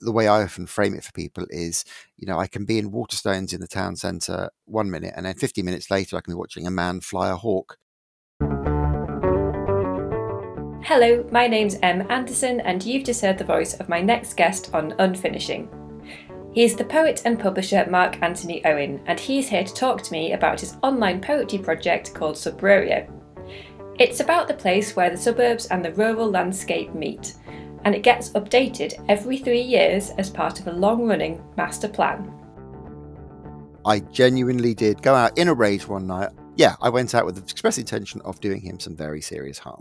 the way I often frame it for people is, you know, I can be in Waterstones in the town centre one minute, and then 50 minutes later, I can be watching a man fly a hawk. Hello, my name's Em Anderson, and you've just heard the voice of my next guest on Unfinishing. He is the poet and publisher Mark Anthony Owen, and he's here to talk to me about his online poetry project called Suburbia. It's about the place where the suburbs and the rural landscape meet, and it gets updated every three years as part of a long running master plan. I genuinely did go out in a rage one night. Yeah, I went out with the express intention of doing him some very serious harm.